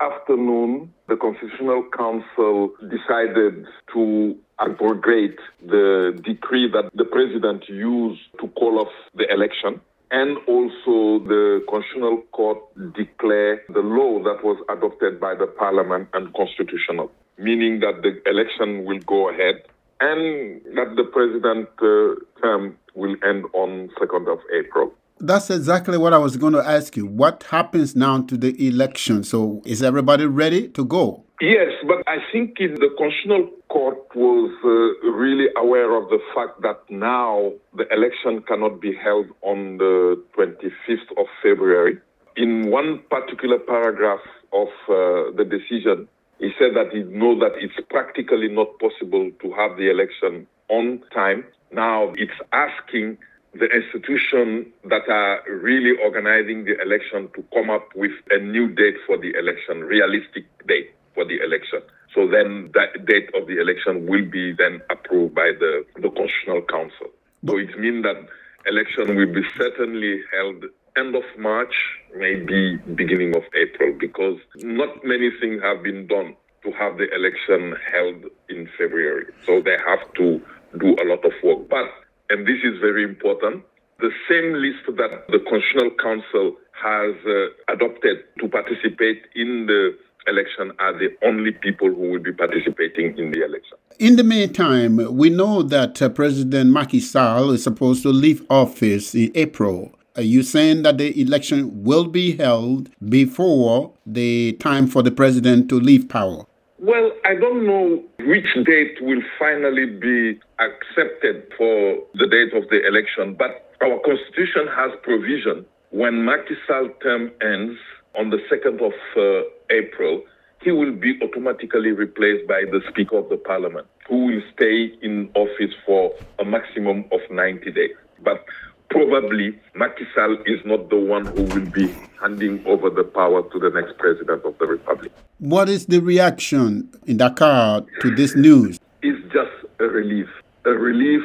afternoon, the Constitutional Council decided to abrogate the decree that the president used to call off the election. And also, the Constitutional Court declared the law that was adopted by the Parliament unconstitutional, meaning that the election will go ahead and that the president uh, term will end on 2nd of April. That's exactly what I was going to ask you. What happens now to the election? So, is everybody ready to go? Yes, but I think the Constitutional Court was uh, really aware of the fact that now the election cannot be held on the 25th of February. In one particular paragraph of uh, the decision, he said that he knows that it's practically not possible to have the election on time. Now it's asking the institutions that are really organizing the election to come up with a new date for the election, realistic date for the election. So then that date of the election will be then approved by the, the Constitutional Council. So it means that election will be certainly held end of March, maybe beginning of April, because not many things have been done to have the election held in February. So they have to do a lot of work. But, and this is very important, the same list that the Constitutional Council has uh, adopted to participate in the election are the only people who will be participating in the election. In the meantime, we know that uh, President Macky Sall is supposed to leave office in April. Are you saying that the election will be held before the time for the president to leave power? Well, I don't know which date will finally be accepted for the date of the election, but our constitution has provision when Macky Sall term ends on the 2nd of uh, April, he will be automatically replaced by the Speaker of the Parliament, who will stay in office for a maximum of 90 days. But probably Macky Sall is not the one who will be handing over the power to the next president of the republic. What is the reaction in Dakar to this news? It's just a relief, a relief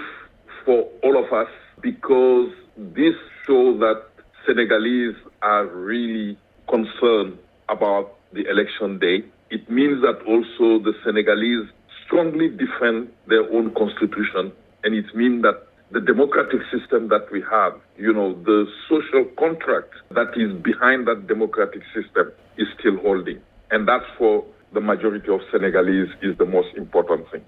for all of us because this shows that Senegalese are really concerned about the election day. It means that also the Senegalese strongly defend their own constitution, and it means that the democratic system that we have, you know, the social contract that is behind that democratic system is still holding. And that's for the majority of Senegalese is the most important thing.